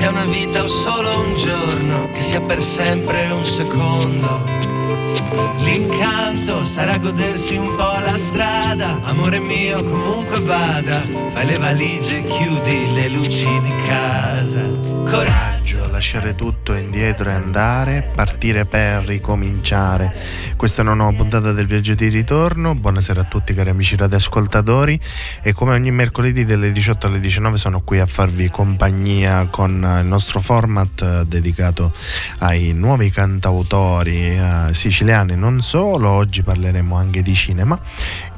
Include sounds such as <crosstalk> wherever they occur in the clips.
sia una vita o solo un giorno, che sia per sempre un secondo. L'incanto sarà godersi un po' la strada, amore mio comunque vada, fai le valigie e chiudi le luci di casa. Coraggio lasciare tutto indietro e andare, partire per ricominciare. Questa è una nuova puntata del viaggio di ritorno. Buonasera a tutti cari amici radioascoltatori e come ogni mercoledì dalle 18 alle 19 sono qui a farvi compagnia con il nostro format eh, dedicato ai nuovi cantautori eh, siciliani, non solo, oggi parleremo anche di cinema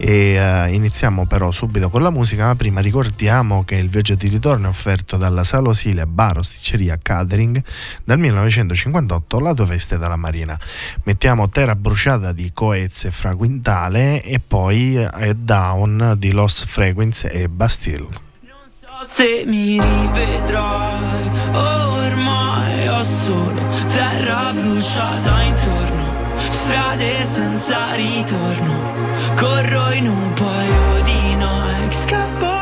e eh, iniziamo però subito con la musica, ma prima ricordiamo che il viaggio di ritorno è offerto dalla Sala Osile Bar Osticceria Catering dal 1958 La tua veste dalla Marina. Mettiamo Terra bruciata di Coez e Quintale e poi è Down di Lost Frequency e Bastille. Se mi rivedrai, ormai ho solo terra bruciata intorno, strade senza ritorno, corro in un paio di Nike, scappo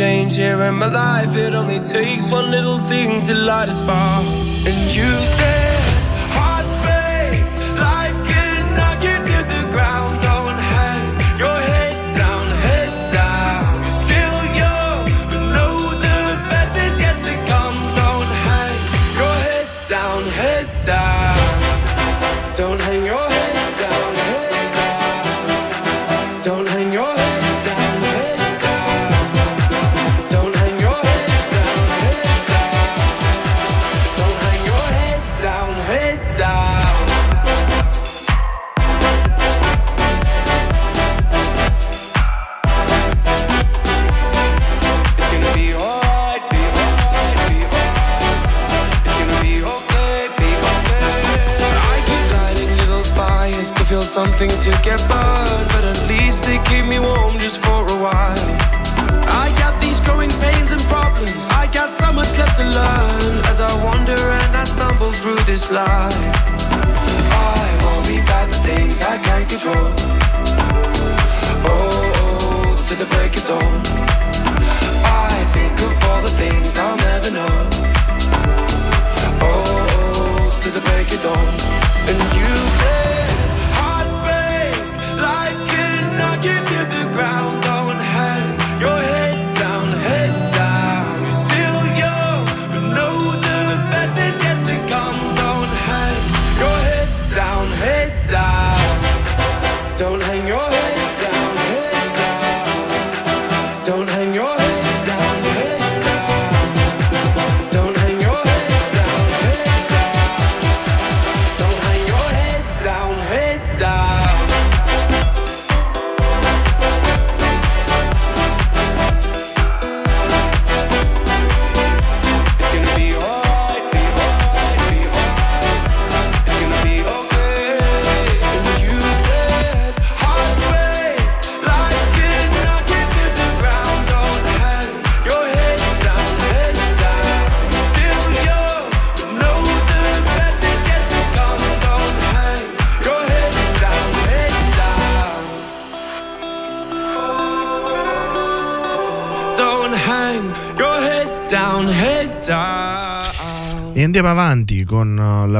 change here in my life. It only takes one little thing to light a spark. And you say.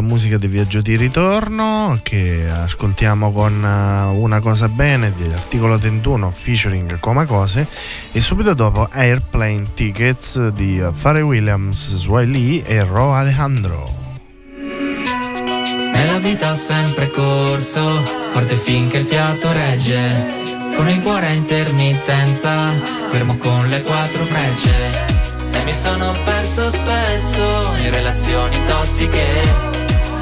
La musica del viaggio di ritorno che ascoltiamo con uh, Una cosa bene dell'articolo 31 featuring Coma Cose e subito dopo Airplane Tickets di Pharrell Williams, Sway Lee e Ro Alejandro. Nella vita ho sempre corso, forte finché il fiato regge. Con il cuore a intermittenza, fermo con le quattro frecce. E mi sono perso spesso in relazioni tossiche.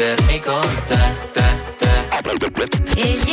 mettermi con te, te, te. E gli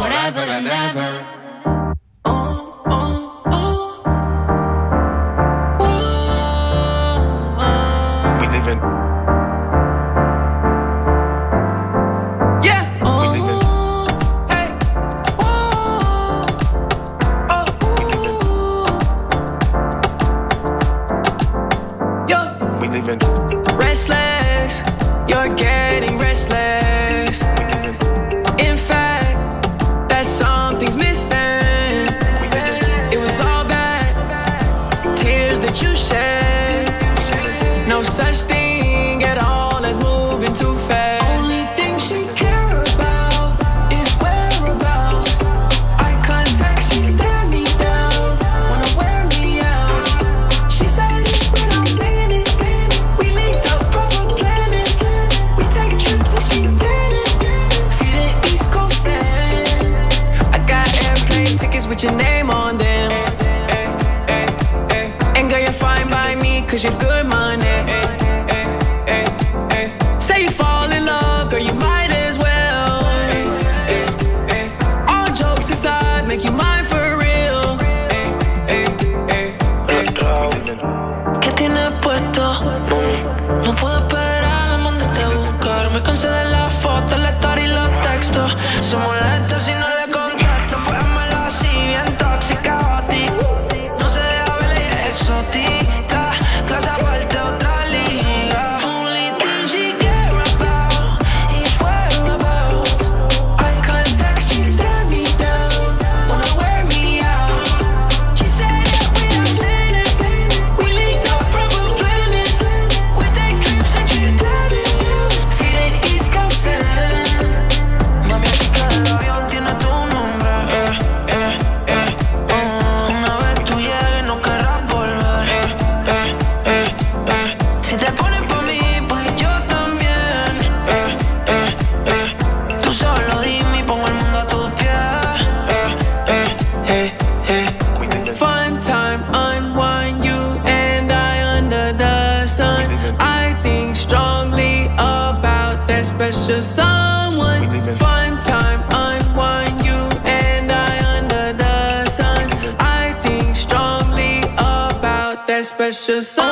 forever and ever. with your name on them. Eh, eh, eh, and girl, you're fine by me, cause you're good. just.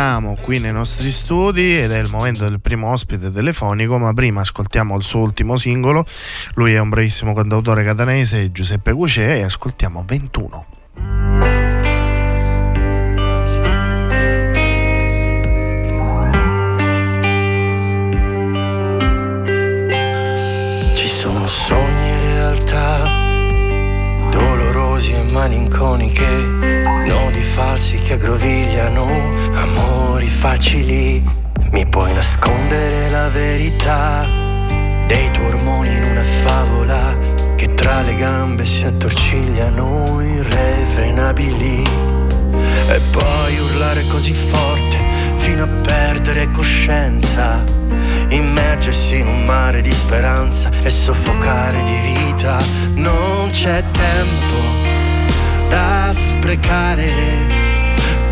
torniamo qui nei nostri studi ed è il momento del primo ospite telefonico, ma prima ascoltiamo il suo ultimo singolo. Lui è un bravissimo cantautore catanese Giuseppe Cucè e ascoltiamo 21. Ci sono sogni e realtà dolorosi e malinconiche, nodi falsi che aggrovigliano facili, mi puoi nascondere la verità dei tuoi ormoni in una favola che tra le gambe si attorcigliano irrefrenabili. E poi urlare così forte fino a perdere coscienza, immergersi in un mare di speranza e soffocare di vita. Non c'è tempo da sprecare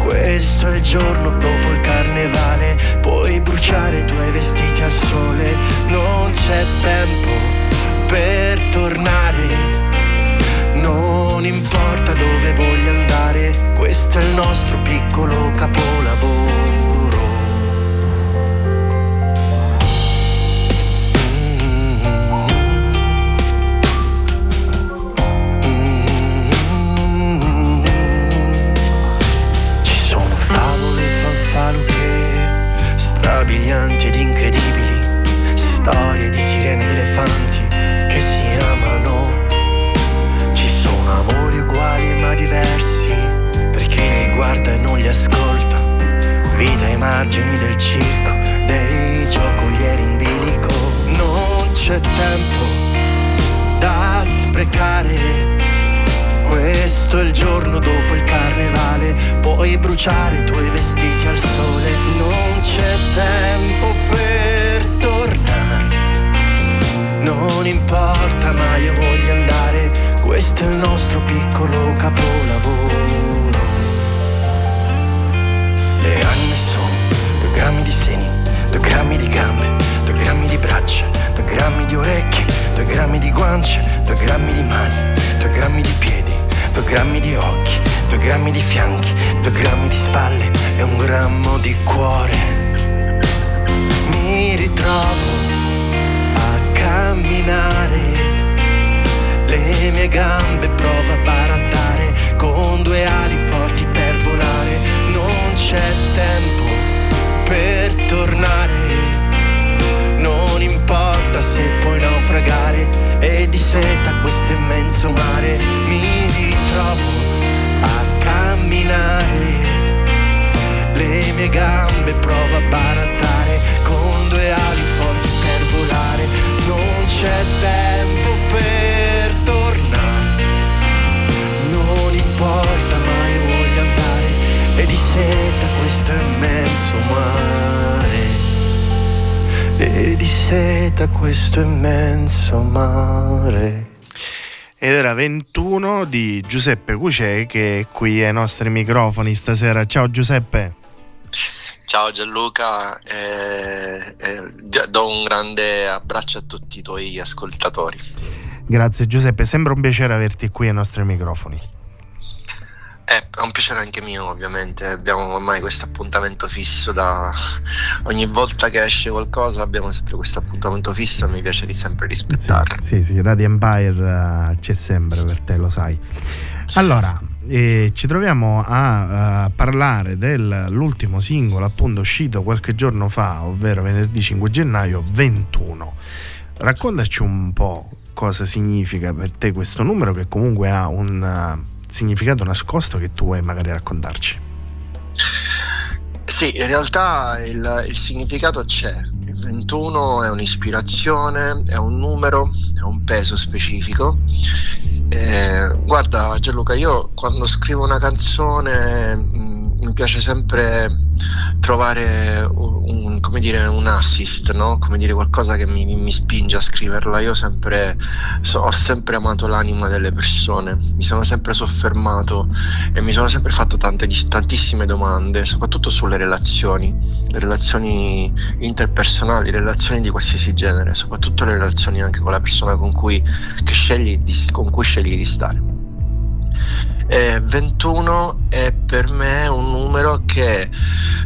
questo è il giorno dopo il carnevale, puoi bruciare i tuoi vestiti al sole, non c'è tempo per tornare. Non importa dove voglio andare, questo è il nostro piccolo capolavoro. Seta questo immenso mare. Ed era 21 di Giuseppe Cucè che è qui ai nostri microfoni stasera. Ciao Giuseppe. Ciao Gianluca, eh, eh, do un grande abbraccio a tutti i tuoi ascoltatori. Grazie Giuseppe, sembra un piacere averti qui ai nostri microfoni. Eh, è un piacere anche mio, ovviamente. Abbiamo ormai questo appuntamento fisso da <laughs> ogni volta che esce qualcosa abbiamo sempre questo appuntamento fisso e mi piace di sempre rispettarlo. Sì, sì, sì Radio Empire uh, c'è sempre per te, lo sai. Allora, eh, ci troviamo a uh, parlare dell'ultimo singolo appunto uscito qualche giorno fa, ovvero venerdì 5 gennaio 21. Raccontaci un po' cosa significa per te questo numero che comunque ha un uh, significato nascosto che tu vuoi magari raccontarci. Sì, in realtà il, il significato c'è. Il 21 è un'ispirazione, è un numero, è un peso specifico. Eh, guarda Gianluca, io quando scrivo una canzone mh, mi piace sempre trovare un, come dire, un assist, no? dire, qualcosa che mi, mi spinge a scriverla. Io sempre, so, ho sempre amato l'anima delle persone, mi sono sempre soffermato e mi sono sempre fatto tante, tantissime domande, soprattutto sulle relazioni, le relazioni interpersonali, relazioni di qualsiasi genere, soprattutto le relazioni anche con la persona con cui, scegli, con cui scegli di stare. Eh, 21 è per me un numero che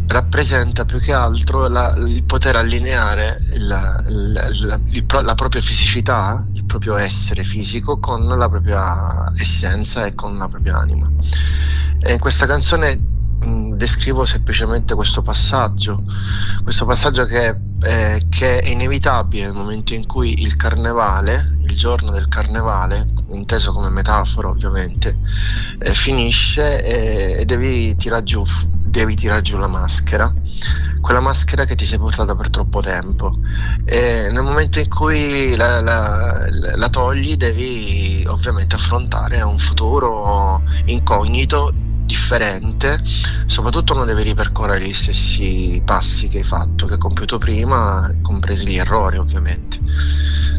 rappresenta più che altro la, il poter allineare la, la, la, propria fisicità, il proprio essere fisico con la propria essenza e con la propria anima. E questa canzone descrivo semplicemente questo passaggio, questo passaggio che, eh, che è inevitabile nel momento in cui il carnevale, il giorno del carnevale, inteso come metafora ovviamente, eh, finisce e, e devi tirare giù devi tirare giù la maschera, quella maschera che ti sei portata per troppo tempo. E nel momento in cui la, la, la togli devi ovviamente affrontare un futuro incognito differente, soprattutto non devi ripercorrere gli stessi passi che hai fatto, che hai compiuto prima, compresi gli errori ovviamente.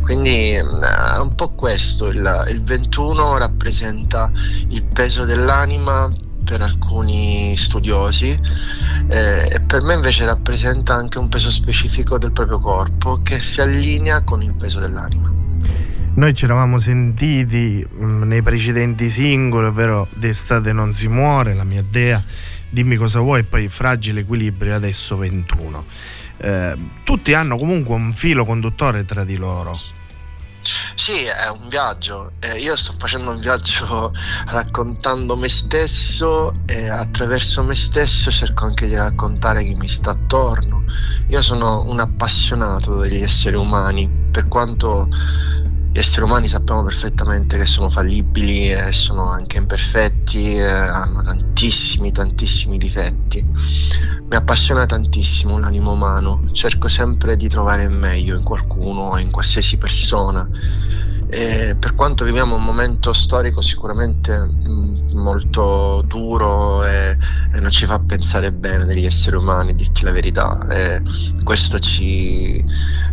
Quindi è un po' questo, il, il 21 rappresenta il peso dell'anima per alcuni studiosi eh, e per me invece rappresenta anche un peso specifico del proprio corpo che si allinea con il peso dell'anima. Noi ci eravamo sentiti mm, nei precedenti singoli, ovvero D'estate non si muore, la mia dea, dimmi cosa vuoi e poi fragile equilibrio, adesso 21. Eh, tutti hanno comunque un filo conduttore tra di loro. Sì, è un viaggio. Eh, io sto facendo un viaggio <laughs> raccontando me stesso e attraverso me stesso cerco anche di raccontare chi mi sta attorno. Io sono un appassionato degli esseri umani, per quanto gli esseri umani sappiamo perfettamente che sono fallibili e sono anche imperfetti, e hanno tantissimi, tantissimi difetti. Mi appassiona tantissimo l'animo umano, cerco sempre di trovare il meglio in qualcuno, in qualsiasi persona. E per quanto viviamo un momento storico sicuramente mm, molto duro e, e, non ci fa pensare bene degli esseri umani, dirti la verità, e questo ci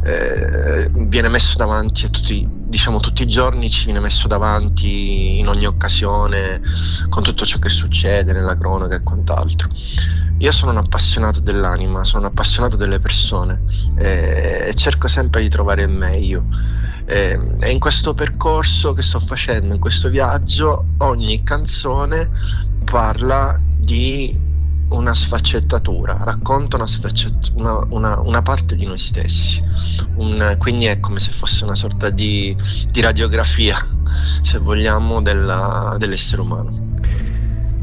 eh, viene messo davanti a tutti diciamo tutti i giorni ci viene messo davanti in ogni occasione con tutto ciò che succede nella cronaca e quant'altro. Io sono un appassionato dell'anima, sono un appassionato delle persone e, e cerco sempre di trovare il meglio. E, e in questo percorso che sto facendo, in questo viaggio, ogni canzone parla di una sfaccettatura, racconta una, sfaccett- una, una, una parte di noi stessi. Un, quindi è come se fosse una sorta di, di radiografia, <laughs> se vogliamo, della, dell'essere umano.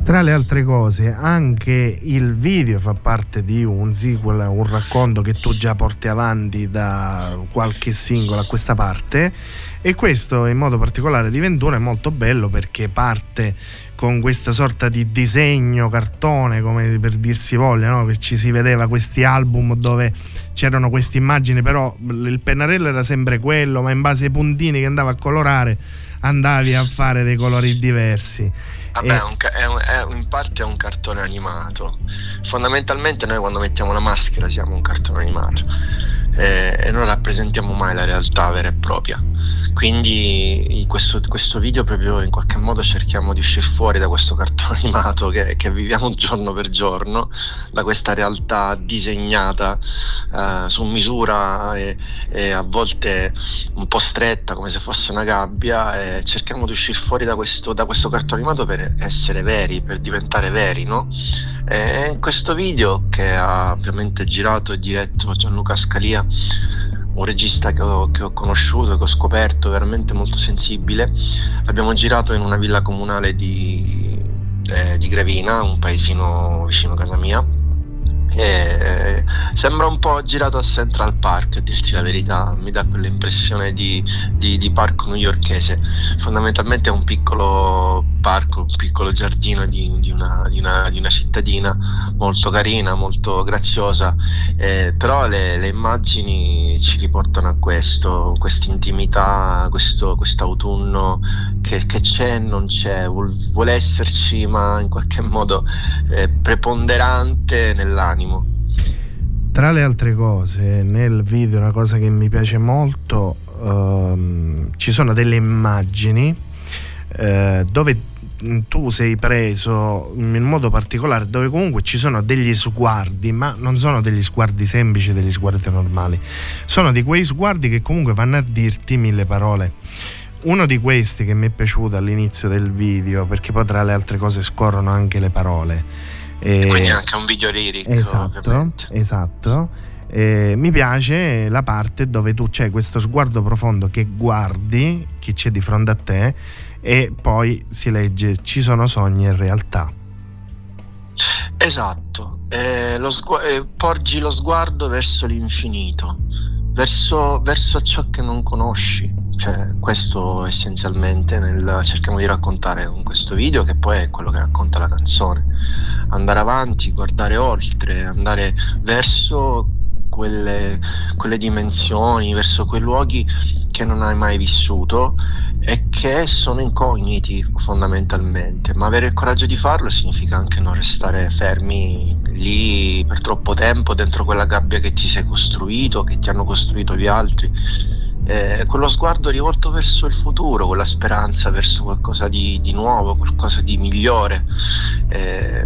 Tra le altre cose, anche il video fa parte di un sequel, un racconto che tu già porti avanti da qualche singolo a questa parte e questo in modo particolare di 21 è molto bello perché parte con questa sorta di disegno cartone, come per dirsi voglia, no? che ci si vedeva questi album dove c'erano queste immagini, però il pennarello era sempre quello, ma in base ai puntini che andava a colorare andavi a fare dei colori diversi. Vabbè, e... è un, è un, è, in parte è un cartone animato. Fondamentalmente noi quando mettiamo la maschera siamo un cartone animato eh, e non rappresentiamo mai la realtà vera e propria. Quindi in questo, questo, video proprio in qualche modo cerchiamo di uscire fuori da questo cartone <laughs> animato che, che viviamo giorno per giorno, da questa realtà disegnata eh, su misura e, e, a volte un po' stretta come se fosse una gabbia e cerchiamo di uscire fuori da questo, da questo cartone animato per essere veri, per diventare veri, no? E in questo video che ha ovviamente girato e diretto Gianluca Scalia un regista che ho, che ho conosciuto, che ho scoperto, veramente molto sensibile. L'abbiamo girato in una villa comunale di, eh, di Gravina, un paesino vicino a casa mia e sembra un po' girato a Central Park, a dirti la verità, mi dà quell'impressione di, di, di parco newyorchese. Fondamentalmente è un piccolo parco, un piccolo giardino di, di, una, una, una, cittadina molto carina, molto graziosa, eh, però le, le, immagini ci riportano a questo, questa intimità, questo autunno che, che, c'è e non c'è, vuole esserci ma in qualche modo eh, preponderante nell'anima animo. Tra le altre cose, nel video una cosa che mi piace molto, ehm, ci sono delle immagini eh, dove tu sei preso in modo particolare dove comunque ci sono degli sguardi ma non sono degli sguardi semplici degli sguardi normali. Sono di quei sguardi che comunque vanno a dirti mille parole. Uno di questi che mi è piaciuto all'inizio del video perché poi tra le altre cose scorrono anche le parole e, e quindi anche un video lirico. Esatto, ovviamente. esatto. Eh, mi piace la parte dove tu c'è questo sguardo profondo che guardi chi c'è di fronte a te e poi si legge ci sono sogni in realtà. Esatto, eh, lo sgu- eh, porgi lo sguardo verso l'infinito, verso, verso ciò che non conosci cioè, questo essenzialmente nel, cerchiamo di raccontare con questo video, che poi è quello che racconta la canzone. Andare avanti, guardare oltre, andare verso quelle, quelle dimensioni, verso quei luoghi che non hai mai vissuto e che sono incogniti fondamentalmente, ma avere il coraggio di farlo significa anche non restare fermi lì per troppo tempo dentro quella gabbia che ti sei costruito, che ti hanno costruito gli altri eh, quello sguardo rivolto verso il futuro, con la speranza verso qualcosa di, di nuovo, qualcosa di migliore. Eh,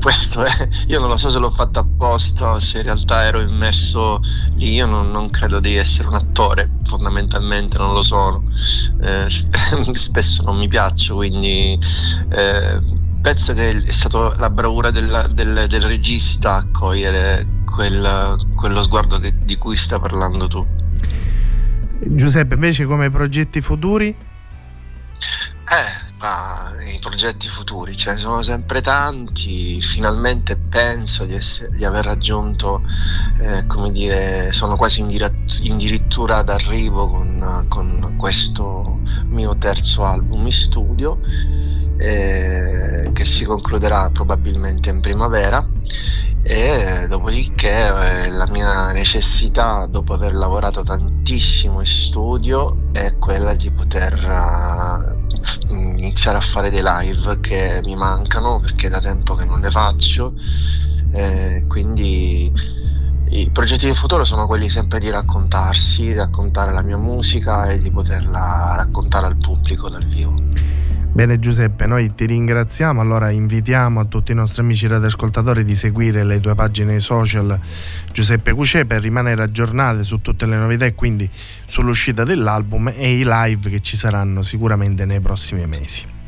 questo è, io non lo so se l'ho fatto apposta, se in realtà ero immerso lì, io non, non credo di essere un attore, fondamentalmente non lo sono, eh, <laughs> spesso non mi piaccio, quindi eh, penso che è stata la bravura del, del, del regista a cogliere quel, quello sguardo che, di cui stai parlando tu. Giuseppe, invece come progetti futuri? Eh, ma i progetti futuri ce ne sono sempre tanti, finalmente penso di, essere, di aver raggiunto, eh, come dire, sono quasi addirittura d'arrivo con, con, questo mio terzo album in studio, eh, che si concluderà probabilmente in primavera e dopodiché eh, la mia necessità dopo aver lavorato tantissimo in studio è quella di poter uh, iniziare a fare dei live che mi mancano perché da tempo che non ne faccio eh, quindi i progetti di futuro sono quelli sempre di raccontarsi, di raccontare la mia musica e di poterla raccontare al pubblico dal vivo. Bene Giuseppe, noi ti ringraziamo, allora invitiamo a tutti i nostri amici radioascoltatori di seguire le tue pagine social Giuseppe Cucè per rimanere aggiornati su tutte le novità e quindi sull'uscita dell'album e i live che ci saranno sicuramente nei prossimi mesi.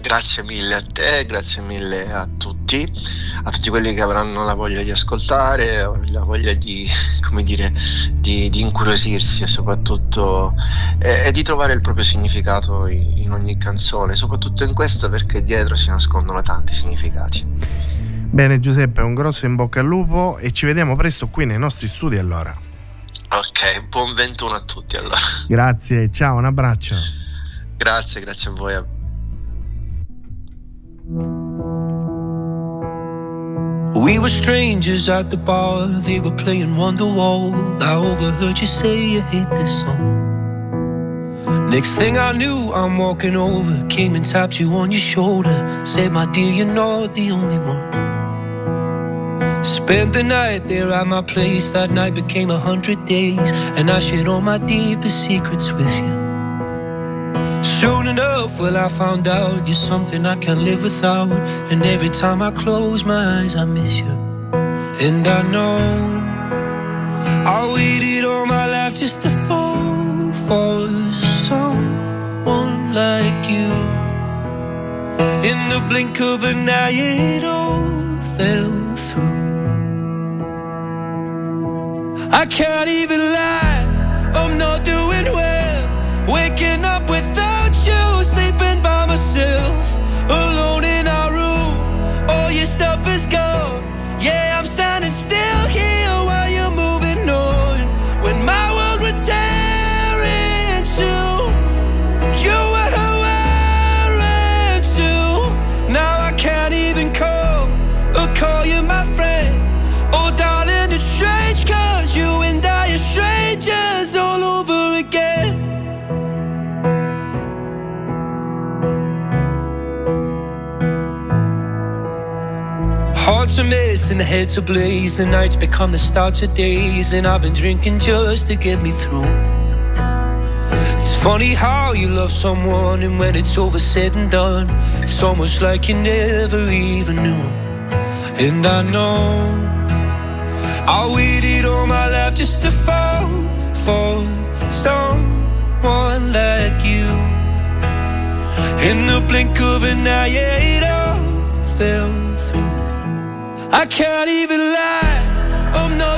Grazie mille a te, grazie mille a tutti, a tutti quelli che avranno la voglia di ascoltare, la voglia di, <laughs> come dire, di, di incuriosirsi e soprattutto eh, e di trovare il proprio significato in, in ogni canzone, soprattutto in questo perché dietro si nascondono tanti significati. Bene Giuseppe, un grosso in bocca al lupo e ci vediamo presto qui nei nostri studi allora. Ok, buon 21 a tutti allora. Grazie, ciao, un abbraccio. Grazie, grazie a voi. We were strangers at the bar, they were playing Wonderwall. I overheard you say you hate this song. Next thing I knew, I'm walking over, came and tapped you on your shoulder. Said, My dear, you're not the only one. Spent the night there at my place, that night became a hundred days, and I shared all my deepest secrets with you. Soon enough, well, I found out you're something I can't live without. And every time I close my eyes, I miss you. And I know I waited all my life just to fall for someone like you. In the blink of an eye, it all fell through. I can't even lie, I'm not doing well. Waking up without you, Hearts are mess and heads ablaze. The nights become the start of days, and I've been drinking just to get me through. It's funny how you love someone, and when it's over said and done, it's almost like you never even knew. And I know I waited all my life just to fall for someone like you. In the blink of an eye, yeah, it all fell. I can't even lie, oh, I'm not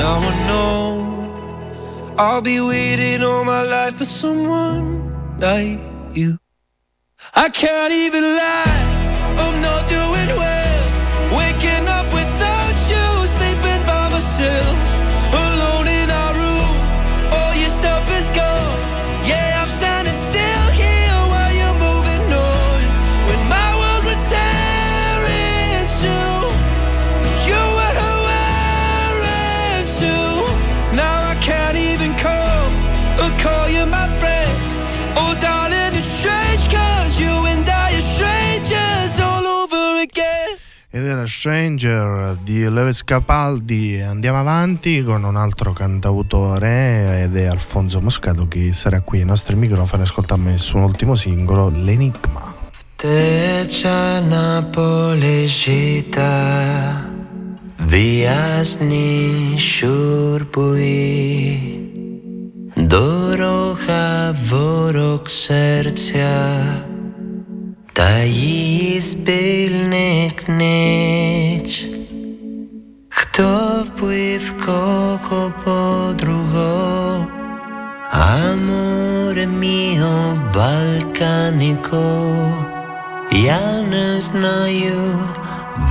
Now I know I'll be waiting all my life for someone like you. I can't even lie, I'm not doing well. Waking up without you, sleeping by myself, era Stranger di Lewis Capaldi. Andiamo avanti con un altro cantautore ed è Alfonso Moscato che sarà qui ai nostri microfoni. Ascoltami il suo ultimo singolo, L'Enigma. Te c'è Napoli città, via Sni shurpui Doroha Vorok Serzia. її спільник ніч Хто вбив кого подруго Amore mio balcanico Я не знаю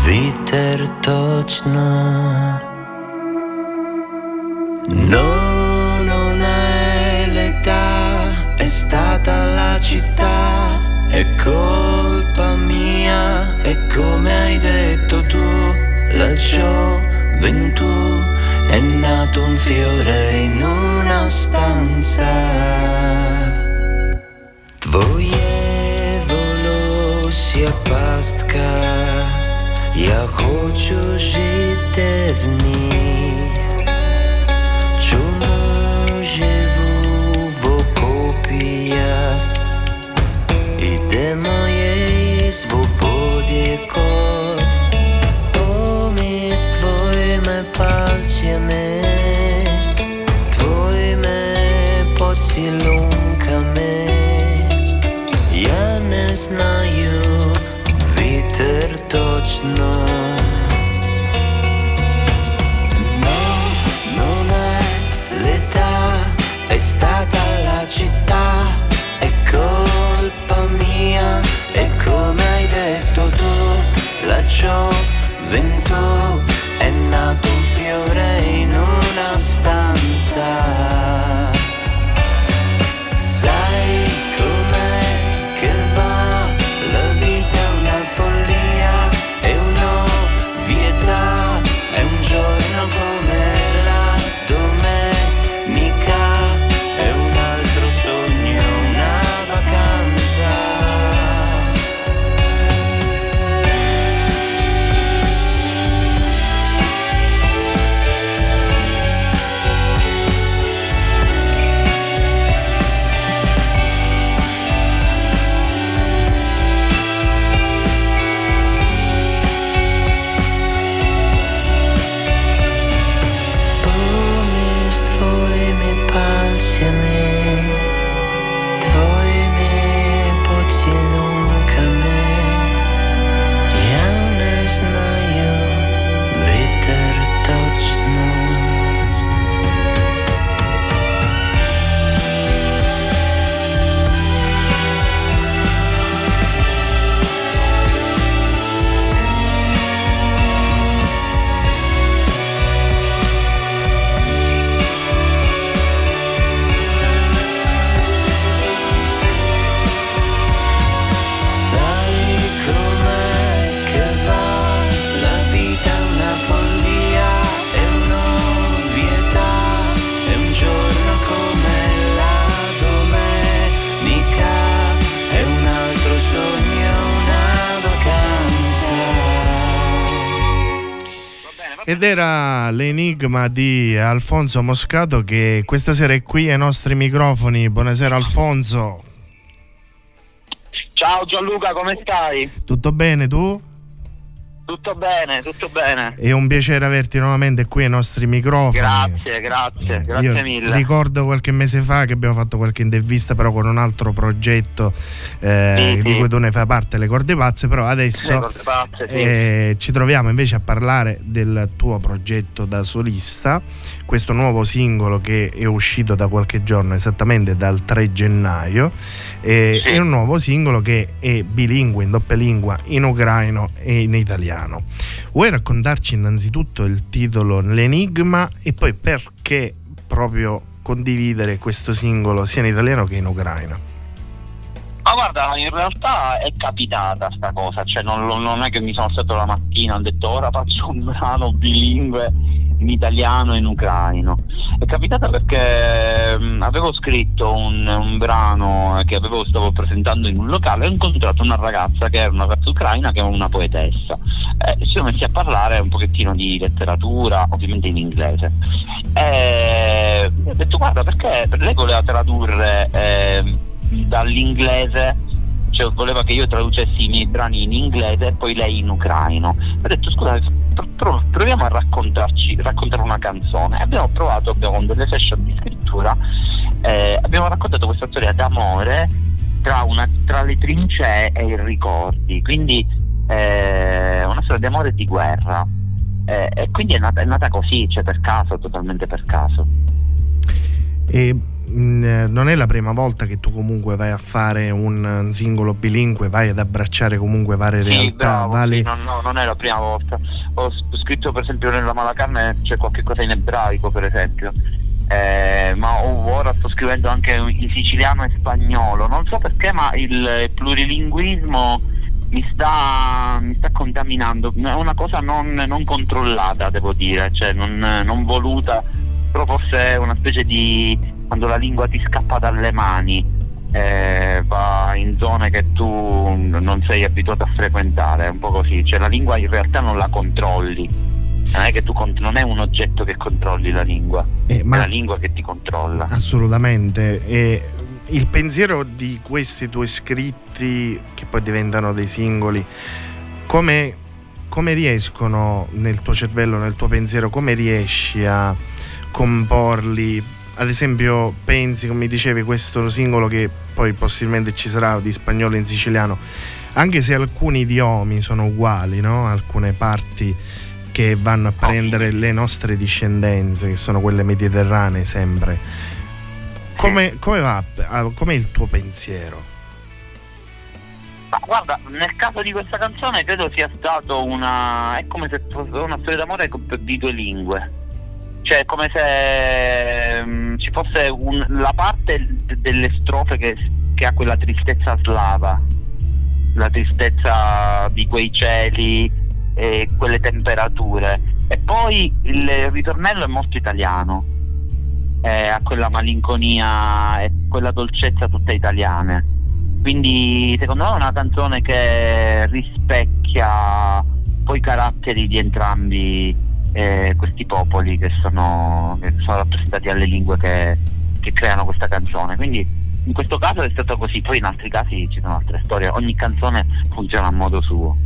вітер точно No, non è l'età, è stata la città è colpa mia, e come hai detto tu, la gioventù è nato un fiore in una stanza. Tvoje volosja pastka, ja хочу жити в ній. mi svobodi kot Omi s tvojime palcjeme Tvojime pocilunkame Ja ne znaju viter točno la gioventù è to me. Era l'enigma di Alfonso Moscato che questa sera è qui ai nostri microfoni. Buonasera Alfonso, Ciao Gianluca, come stai? tutto bene tu? Tutto bene, tutto bene. È un piacere averti nuovamente qui ai nostri microfoni. Grazie, grazie, grazie Io mille. ricordo qualche mese fa che abbiamo fatto qualche intervista però con un altro progetto eh, Sì, di sì. cui tu ne fai parte, Le Corde Pazze, però adesso Pazze, sì. eh, ci troviamo invece a parlare del tuo progetto da solista, questo nuovo singolo che è uscito da qualche giorno, esattamente dal 3 gennaio, eh, è un nuovo singolo che è bilingue, in doppia lingua, in ucraino e in italiano. Vuoi raccontarci innanzitutto il titolo L'Enigma e poi perché proprio condividere questo singolo sia in italiano che in ucraino? Ma guarda, in realtà è capitata sta cosa, cioè non, non è che mi sono alzato la mattina e ho detto ora faccio un brano bilingue in italiano e in ucraino. È capitata perché avevo scritto un, un brano che avevo, stavo presentando in un locale e ho incontrato una ragazza che era una ragazza ucraina che è una poetessa. Eh, ci siamo messi a parlare un pochettino di letteratura, ovviamente in inglese. E ho detto guarda perché lei voleva tradurre eh, dall'inglese cioè voleva che io traducessi i miei brani in inglese e poi lei in ucraino. Ho detto scusa, pro- proviamo a raccontarci, raccontare una canzone. Abbiamo provato, abbiamo delle session di scrittura, eh, abbiamo raccontato questa storia d'amore tra, una- tra le trincee e i ricordi, quindi eh, una storia di amore e di guerra. Eh, e quindi è nata, è nata così, cioè per caso, totalmente per caso. E mh, eh, non è la prima volta che tu comunque vai a fare un eh, singolo bilingue, vai ad abbracciare comunque varie Sì, realtà, bravo, vari- sì, no, no, non è la prima volta. Ho scritto per esempio nella Malacarne c'è qualche cosa in ebraico per esempio. eh, ma ora sto scrivendo anche in siciliano e spagnolo. Non so perché, ma il plurilinguismo mi sta, mi sta contaminando. È una cosa non, non controllata, devo dire, cioè non, non voluta, però forse è una specie di quando la lingua ti scappa dalle mani. Eh, va in zone che tu non sei abituato a frequentare, è un po' così, cioè la lingua in realtà non la controlli, non è che tu non è un oggetto che controlli la lingua, eh, è la lingua che ti controlla. Assolutamente. E il pensiero di questi tuoi scritti, che poi diventano dei singoli, come, come riescono nel tuo cervello, nel tuo pensiero, come riesci a comporli? Ad esempio, pensi, come dicevi, questo singolo che poi possibilmente ci sarà di spagnolo in siciliano, anche se alcuni idiomi sono uguali, no? alcune parti che vanno a prendere le nostre discendenze, che sono quelle mediterranee sempre. Come, come va? Com'è il tuo pensiero? Ma guarda, nel caso di questa canzone credo sia stato una. è come se fosse una storia d'amore di due lingue. Cioè, come se um, ci fosse un, la parte delle strofe che, che ha quella tristezza slava, la tristezza di quei cieli, e quelle temperature. E poi il ritornello è molto italiano, eh, ha quella malinconia e quella dolcezza tutta italiane. Quindi secondo me è una canzone che rispecchia poi i caratteri di entrambi eh, questi popoli che sono, che sono, rappresentati alle lingue che, che creano questa canzone. Quindi in questo caso è stato così, poi in altri casi ci sono altre storie, ogni canzone funziona a modo suo.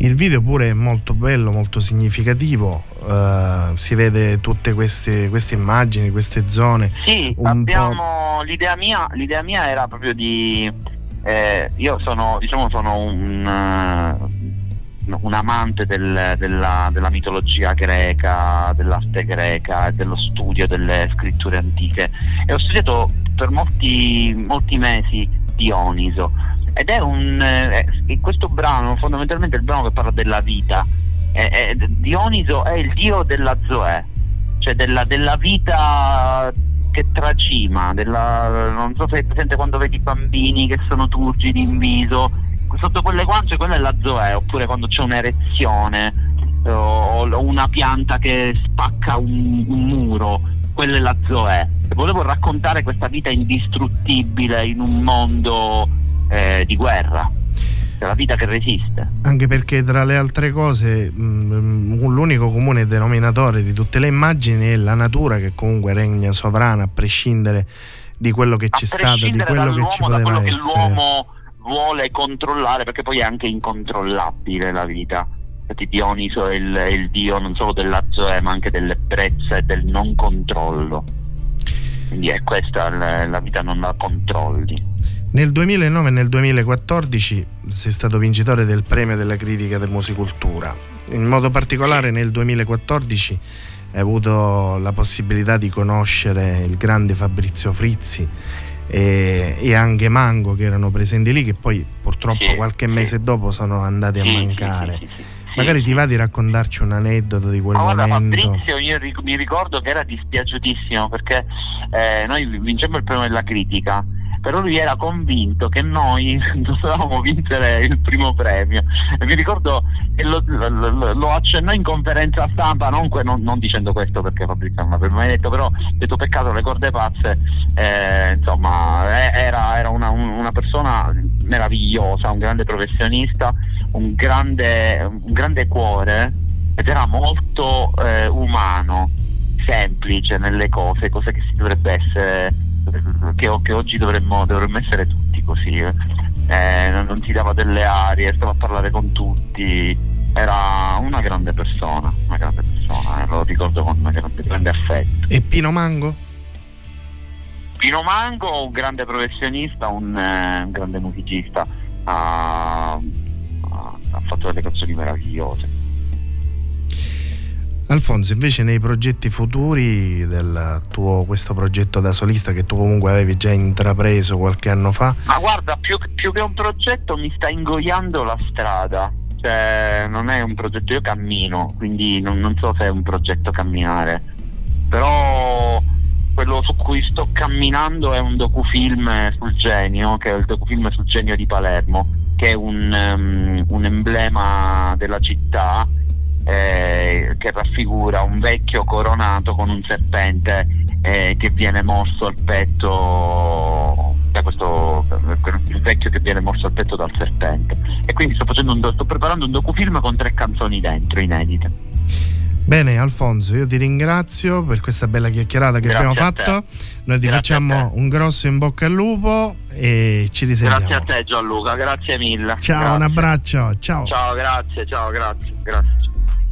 Il video pure è molto bello, molto significativo, uh, si vede tutte queste, queste, immagini, queste zone. Sì, abbiamo, l'idea, mia, l'idea mia era proprio di... Eh, io sono, diciamo, sono un, uh, un amante del, della, della, mitologia greca, dell'arte greca e dello studio delle scritture antiche e ho studiato per molti, molti mesi Dioniso ed è un eh, questo brano fondamentalmente è il brano che parla della vita eh, eh, Dioniso è il dio della Zoe cioè della, della vita che tracima della, non so se hai presente quando vedi i bambini che sono turgidi in viso sotto quelle guance quella è la Zoe oppure quando c'è un'erezione o una pianta che spacca un, un muro quella è la Zoe. Volevo raccontare questa vita indistruttibile in un mondo eh, di guerra, la vita che resiste. Anche perché tra le altre cose mh, mm, l'unico comune denominatore di tutte le immagini è la natura che comunque regna sovrana a prescindere di quello che c'è stato, di quello che ci poteva da quello essere. che l'uomo vuole controllare perché poi è anche incontrollabile la vita. Infatti Dioniso è il, è il dio non solo della zoe ma anche dell'ebbrezza e del non controllo. Quindi è questa la vita non la controlli. Nel 2009 e nel 2014 sei stato vincitore del premio della critica del Musicultura. In modo particolare nel 2014 hai avuto la possibilità di conoscere il grande Fabrizio Frizzi e, e anche Mango che erano presenti lì che poi purtroppo sì, qualche sì. mese dopo sono andati sì, a mancare. Magari ti va di raccontarci un aneddoto di quel allora, momento? Fabrizio, io mi ricordo che era dispiaciutissimo perché eh, noi vincemmo il premio della critica però lui era convinto che noi <laughs> dovevamo vincere il primo premio. E mi ricordo che lo, lo, lo accennò in conferenza stampa non, non, non, dicendo questo perché Fabrizio non l'aveva mai detto però ho detto peccato le corde pazze eh, insomma era, era una, una, persona meravigliosa un grande professionista un grande, un grande cuore ed era molto eh, umano semplice nelle cose cose che si dovrebbe essere che, che oggi dovremmo, dovremmo, essere tutti così. Eh. eh, non, non si dava delle arie, stava a parlare con tutti, era una grande persona, una grande persona, eh, lo ricordo con grande, grande affetto. E Pino Mango? Pino Mango, un grande professionista, un, eh, un grande musicista, ha, ha fatto delle canzoni meravigliose. Alfonso, invece nei progetti futuri del tuo questo progetto da solista che tu comunque avevi già intrapreso qualche anno fa? Ma guarda, più, più che un progetto mi sta ingoiando la strada. Cioè, non è un progetto, io cammino, quindi non, non so se è un progetto camminare. Però quello su cui sto camminando è un docufilm sul genio, che è il docufilm sul genio di Palermo, che è un, um, un emblema della città eh, che raffigura un vecchio coronato con un serpente eh, che viene morso al petto da questo il vecchio che viene morso al petto dal serpente e quindi sto, un, sto preparando un docufilm con tre canzoni dentro inedite Bene Alfonso, io ti ringrazio per questa bella chiacchierata che Grazie abbiamo fatto. Noi ti Grazie facciamo un grosso in bocca al lupo e ci risentiamo. Grazie a te Gianluca, grazie mille. Ciao, grazie. un abbraccio. Ciao. Ciao, grazie, ciao, grazie, grazie.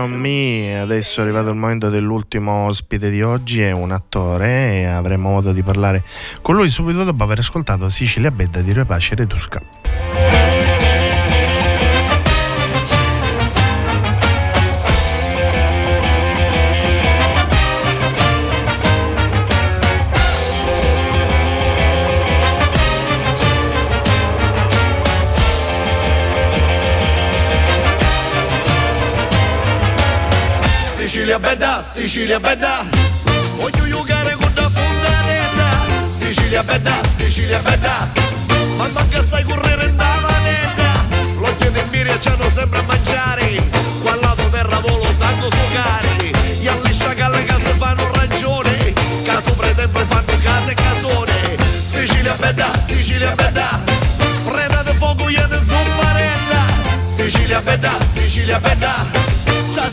on Me, adesso è arrivato il momento dell'ultimo ospite di oggi, è un attore e avremo modo di parlare con lui subito dopo aver ascoltato Sicilia Bedda di Repace Redusca. Bella, Sicilia bella. Voglio giocare con la fontanella. Sicilia bella, Sicilia bella. Ma manca sai correre in vanetta L'occhio di Miria c'hanno sempre a mangiare. Qua lato terra volo sanno sucare Gli alliscia che alle case fanno ragione. Caso pretempo fanno case e casone. Sicilia bella, Sicilia bella. Preda di fuoco ne sono parella Sicilia bella, Sicilia bella. Già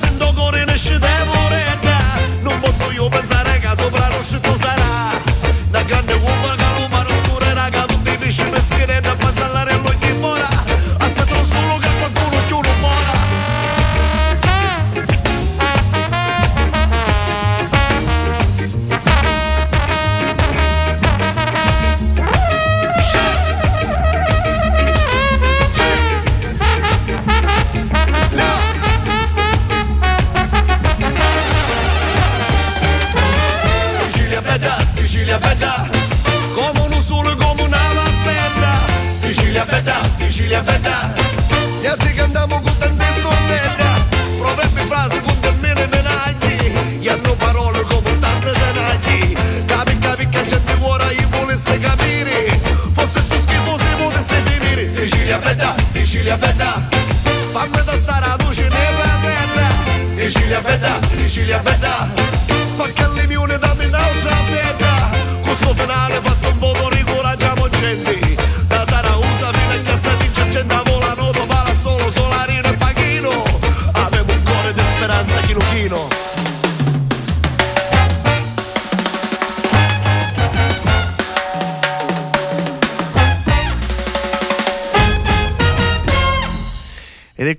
Sicilia bella, Sicilia bella. Gli altri cantiamo con tante stornella Proverbi frasi con termine menagli. Gli hanno parole come tante denagli Capi, capi che gente cuore io volesse capire. Fosse sto schifo se potesse finire. Sicilia bella, Sicilia bella. Fammi da stare a luce nella terra. Sicilia bella, Sicilia bella. Spacca le miune dammi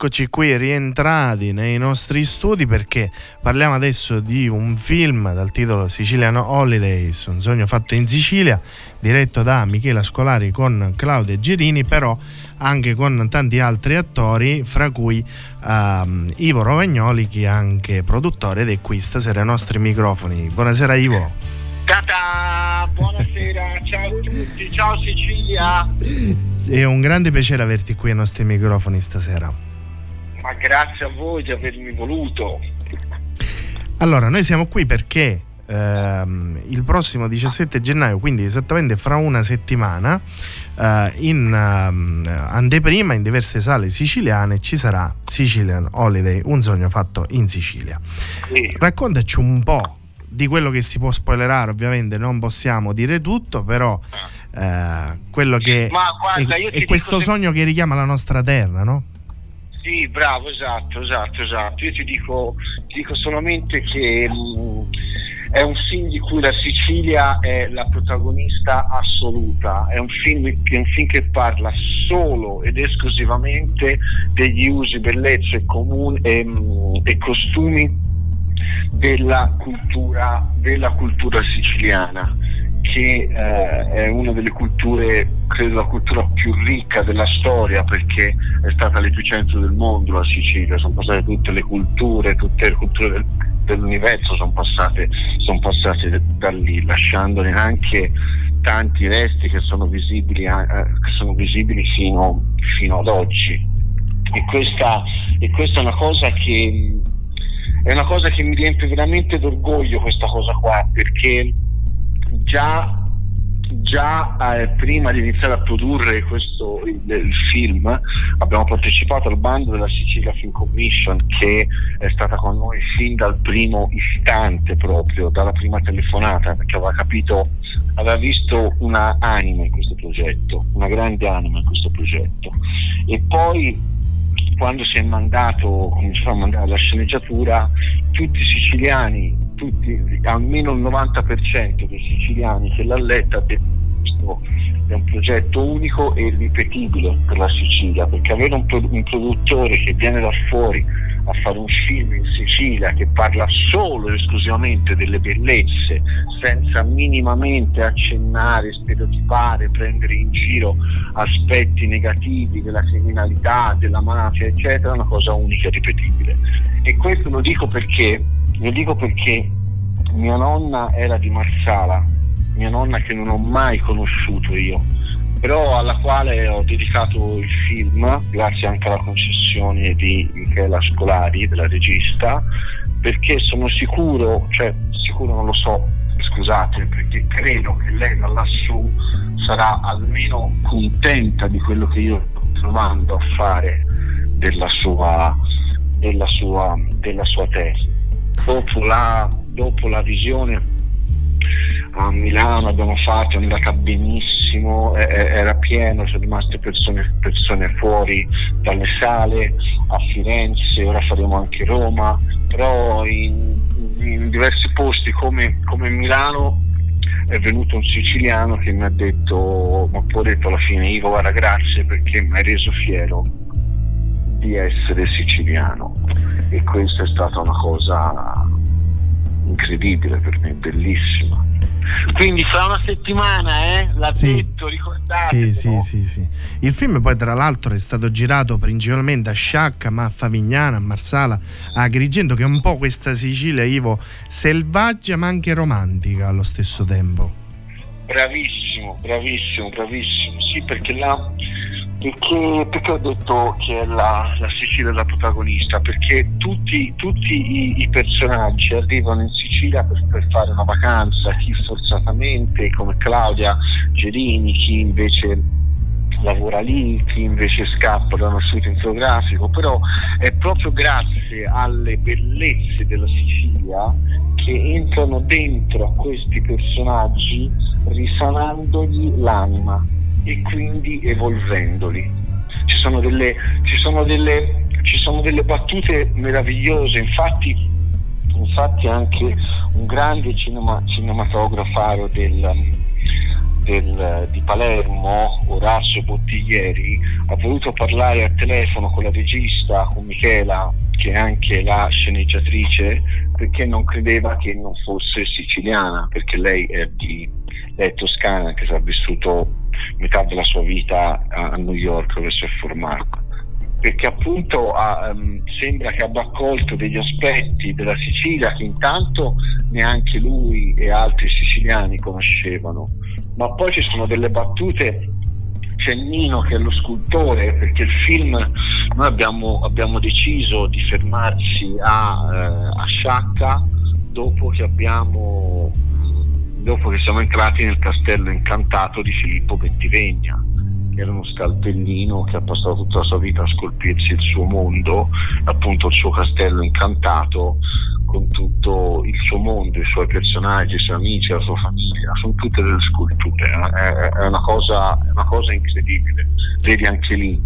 Eccoci qui rientrati nei nostri studi perché parliamo adesso di un film dal titolo Sicilian Holidays, un sogno fatto in Sicilia, diretto da Michela Scolari con Claudia Girini, però anche con tanti altri attori, fra cui uh, Ivo Rovagnoli che è anche produttore ed è qui stasera ai nostri microfoni. Buonasera Ivo. Tata, buonasera, ciao a tutti, ciao Sicilia. È un grande piacere averti qui ai nostri microfoni stasera ma grazie a voi di avermi voluto. Allora, noi siamo qui perché ehm, il prossimo 17 gennaio, quindi esattamente fra una settimana, eh, in eh, anteprima in diverse sale siciliane ci sarà Sicilian Holiday, un sogno fatto in Sicilia. Sì. Raccontaci un po' di quello che si può spoilerare, ovviamente non possiamo dire tutto, però eh, quello che guarda, è, è questo sogno che richiama la nostra terra, no? Sì, bravo, esatto, esatto, esatto. Io ti dico, ti dico solamente che mh, mm, è un film di cui la Sicilia è la protagonista assoluta, è un film, è un film che parla solo ed esclusivamente degli usi, bellezze comuni e, mm, e costumi della cultura, della cultura siciliana che eh, è una delle culture, credo la cultura più ricca della storia perché è stata l'epicentro del mondo la Sicilia, sono passate tutte le culture, tutte le culture del, dell'universo sono passate, sono passate da lì, lasciandone anche tanti resti che sono visibili, eh, che sono visibili fino, fino, ad oggi. E questa, e questa è una cosa che è una cosa che mi riempie veramente d'orgoglio questa cosa qua perché già, già eh, prima di iniziare a produrre questo, il, il, film abbiamo partecipato al bando della Sicilia Film Commission che è stata con noi fin dal primo istante proprio, dalla prima telefonata, perché aveva capito, aveva visto una anima in questo progetto, una grande anima in questo progetto. E poi quando si è mandato, cominciato a mandare la sceneggiatura, tutti i siciliani tutti, almeno il 90% dei siciliani che l'ha letta ha detto questo è un progetto unico e irripetibile per la Sicilia, perché avere un, un produttore che viene da fuori a fare un film in Sicilia che parla solo e esclusivamente delle bellezze, senza minimamente accennare, stereotipare, prendere in giro aspetti negativi della criminalità, della mafia, eccetera, è una cosa unica e ripetibile. E questo lo dico perché lo dico perché mia nonna era di Marsala, mia nonna che non ho mai conosciuto io, però alla quale ho dedicato il film, grazie anche alla concessione di Michela Scolari, della regista, perché sono sicuro, cioè sicuro non lo so, scusate, perché credo che lei da lassù sarà almeno contenta di quello che io sto provando a fare della sua, della sua, della sua tesi dopo la, dopo la visione a Milano abbiamo fatto, è andata benissimo, era pieno, sono rimaste persone, persone, fuori dalle sale, a Firenze, ora faremo anche Roma, però in, in diversi posti come, come, Milano è venuto un siciliano che mi ha detto, ma poi ho detto alla fine Ivo guarda grazie perché mi hai reso fiero di essere siciliano e questa è stata una cosa incredibile per me, bellissima. Quindi fra una settimana, eh? L'ha sì. detto, ricordate. Sì, sì, sì, sì. Il film poi tra l'altro è stato girato principalmente a Sciacca, ma a Favignana, a Marsala, a Agrigento, che è un po' questa Sicilia, Ivo, selvaggia ma anche romantica allo stesso tempo. Bravissimo, bravissimo, bravissimo. Sì, perché là perché, perché, ho detto che è la, la Sicilia la protagonista? Perché tutti, tutti i, i, personaggi arrivano in Sicilia per, per, fare una vacanza, chi forzatamente come Claudia Gerini, chi invece lavora lì, chi invece scappa da uno shooting fotografico, però è proprio grazie alle bellezze della Sicilia che entrano dentro a questi personaggi risanandogli l'anima e quindi evolvendoli. Ci sono delle, ci sono delle, ci sono delle battute meravigliose, infatti, infatti anche un grande cinema, cinematografaro del, del, di Palermo, Orazio Bottiglieri, ha voluto parlare al telefono con la regista, con Michela, che è anche la sceneggiatrice, perché non credeva che non fosse siciliana, perché lei è, di, è toscana, che ha vissuto metà della sua vita a New York dove si è formato. Perché appunto ha, um, sembra che abbia accolto degli aspetti della Sicilia che intanto neanche lui e altri siciliani conoscevano, ma poi ci sono delle battute c'è Nino che è lo scultore perché il film noi abbiamo, abbiamo deciso di fermarci a, eh, a Sciacca dopo che abbiamo dopo che siamo entrati nel castello incantato di Filippo Bentivegna era uno scalpellino che ha passato tutta la sua vita a scolpirsi il suo mondo, appunto il suo castello incantato con tutto il suo mondo, i suoi personaggi, i suoi amici, la sua famiglia, sono tutte delle sculture, è, è, una, cosa, una cosa incredibile. Vedi anche lì,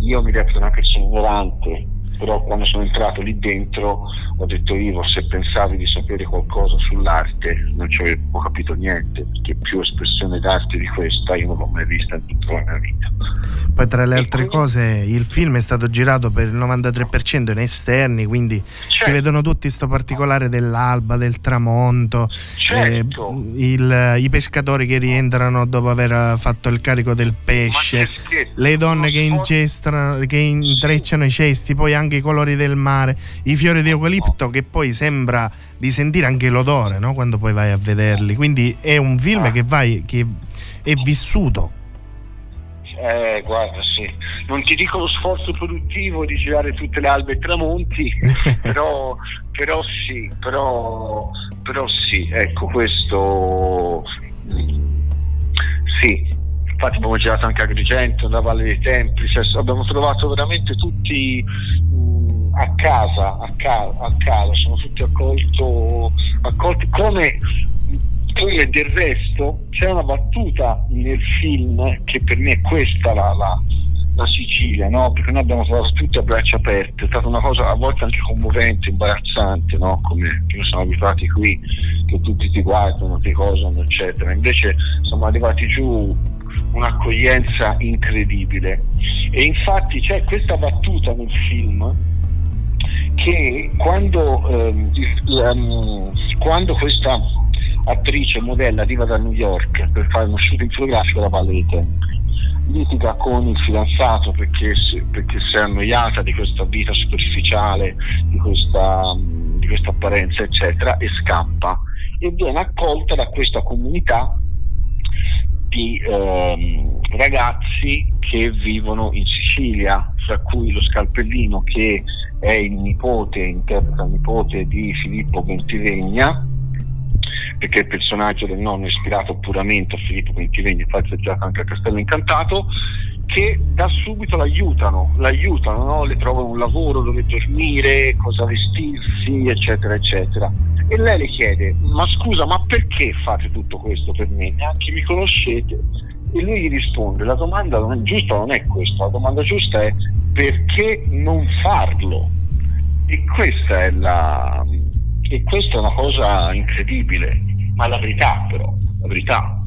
io mi reputo una persona ignorante, però quando sono entrato lì dentro ho detto Ivo se pensavi di sapere qualcosa sull'arte non ci avevo capito niente perché più espressione d'arte di questa io non l'ho mai vista in tutta la mia vita poi tra le altre cose il film è stato girato per il 93% in esterni quindi certo. si vedono tutti questo particolare dell'alba del tramonto certo. eh, il, i pescatori che rientrano dopo aver fatto il carico del pesce le donne che, ingestano, che intrecciano i cesti poi anche i colori del mare, i fiori di eucalipto che poi sembra di sentire anche l'odore no? quando poi vai a vederli. Quindi è un film ah. che, vai, che è vissuto. Eh, guarda, sì. Non ti dico lo sforzo produttivo di girare tutte le albe e tramonti, <laughs> però, però sì, però, però sì, ecco questo. Mm, sì, infatti abbiamo girato anche Agrigento, nella Valle dei Templi, cioè, abbiamo trovato veramente tutti mh, a casa, a, ca- a casa, sono tutti accolto, accolti come e del resto c'è una battuta nel film che per me è questa la, la, la Sicilia, no? perché noi abbiamo trovato tutti a braccia aperte, è stata una cosa a volte anche commovente, imbarazzante, no? come noi siamo abituati qui, che tutti ti guardano, ti cosano, eccetera. Invece siamo arrivati giù un'accoglienza incredibile. E infatti c'è questa battuta nel film che quando, ehm, um, quando questa attrice modella arriva da New York per fare uno shooting fotografico alla Valle litiga con il fidanzato perché, perché si è annoiata di questa vita superficiale, di questa, di questa apparenza, eccetera, e scappa e viene accolta da questa comunità di ehm, ragazzi che vivono in Sicilia, fra cui lo Scalpellino che è il nipote, interpreta nipote di Filippo Ventivegna, perché il personaggio del nonno è ispirato puramente a Filippo Ventivegna, infatti è giocato anche a Castello Incantato, che da subito l'aiutano, l'aiutano, no? le trovano un lavoro dove dormire, cosa vestirsi, eccetera, eccetera e lei le chiede ma scusa ma perché fate tutto questo per me? Neanche mi conoscete? E lui gli risponde la domanda non è giusta non è questa. La domanda giusta è perché non farlo? E questa è la e questa è una cosa incredibile. Ma la verità però la verità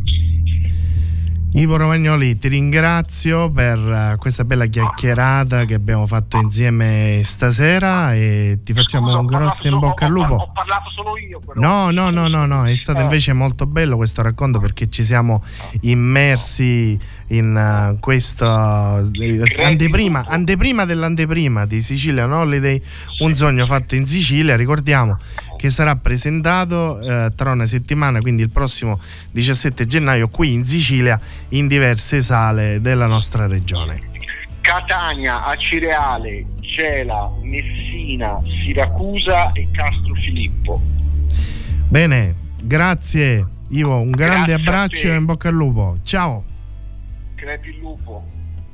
Ivo Romagnoli, ti ringrazio per eh, questa bella chiacchierata che abbiamo fatto insieme stasera e ti facciamo un grosso in bocca al lupo. Ho parlato solo io. No, no, no, no, no, è stato eh. invece molto bello questo racconto perché ci siamo immersi in questo uh, anteprima, anteprima dell'anteprima di Sicilia No Holiday, un sogno fatto in Sicilia, ricordiamo che sarà presentato uh, tra una settimana, quindi il prossimo 17 gennaio qui in Sicilia in diverse sale della nostra regione. Catania, Acireale, Gela, Messina, Siracusa e Castro Filippo. Bene, grazie Ivo, un grande grazie abbraccio e in bocca al lupo. Ciao crepi il lupo.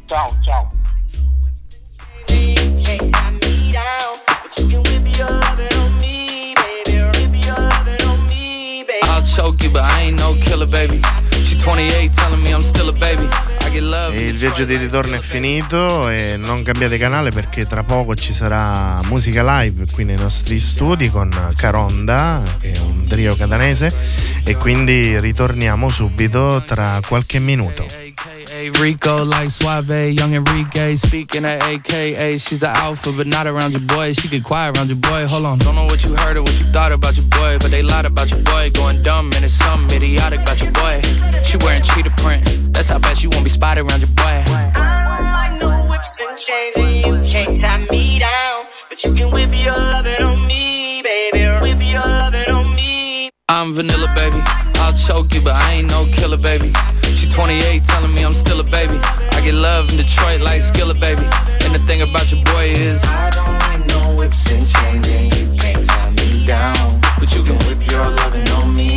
Ciao, ciao. I'll choke you, but I ain't no killer, baby. She's 28, telling me I'm still a baby. Il viaggio di ritorno è finito e non cambiate canale perché tra poco ci sarà musica live qui nei nostri studi con Caronda, che è un trio catanese e quindi ritorniamo subito tra qualche minuto. Rico like Suave, young Enrique, speaking at AKA. She's an alpha, but not around your boy. She get quiet around your boy. Hold on, don't know what you heard or what you thought about your boy, but they lied about your boy. Going dumb and it's something idiotic about your boy. She wearing cheetah print, that's how bad she won't be spotted around your boy. I don't like no whips and chains, and you can't tie me down, but you can whip your lovin' on me, baby. Whip your lovin' on me. I'm vanilla, baby. I'll choke you, but I ain't no killer, baby. She 28, telling me I'm still a baby. I get love in Detroit like Skilla, baby. And the thing about your boy is I don't like no whips and chains, and you can't tie me down. But you can whip your lovin' on me,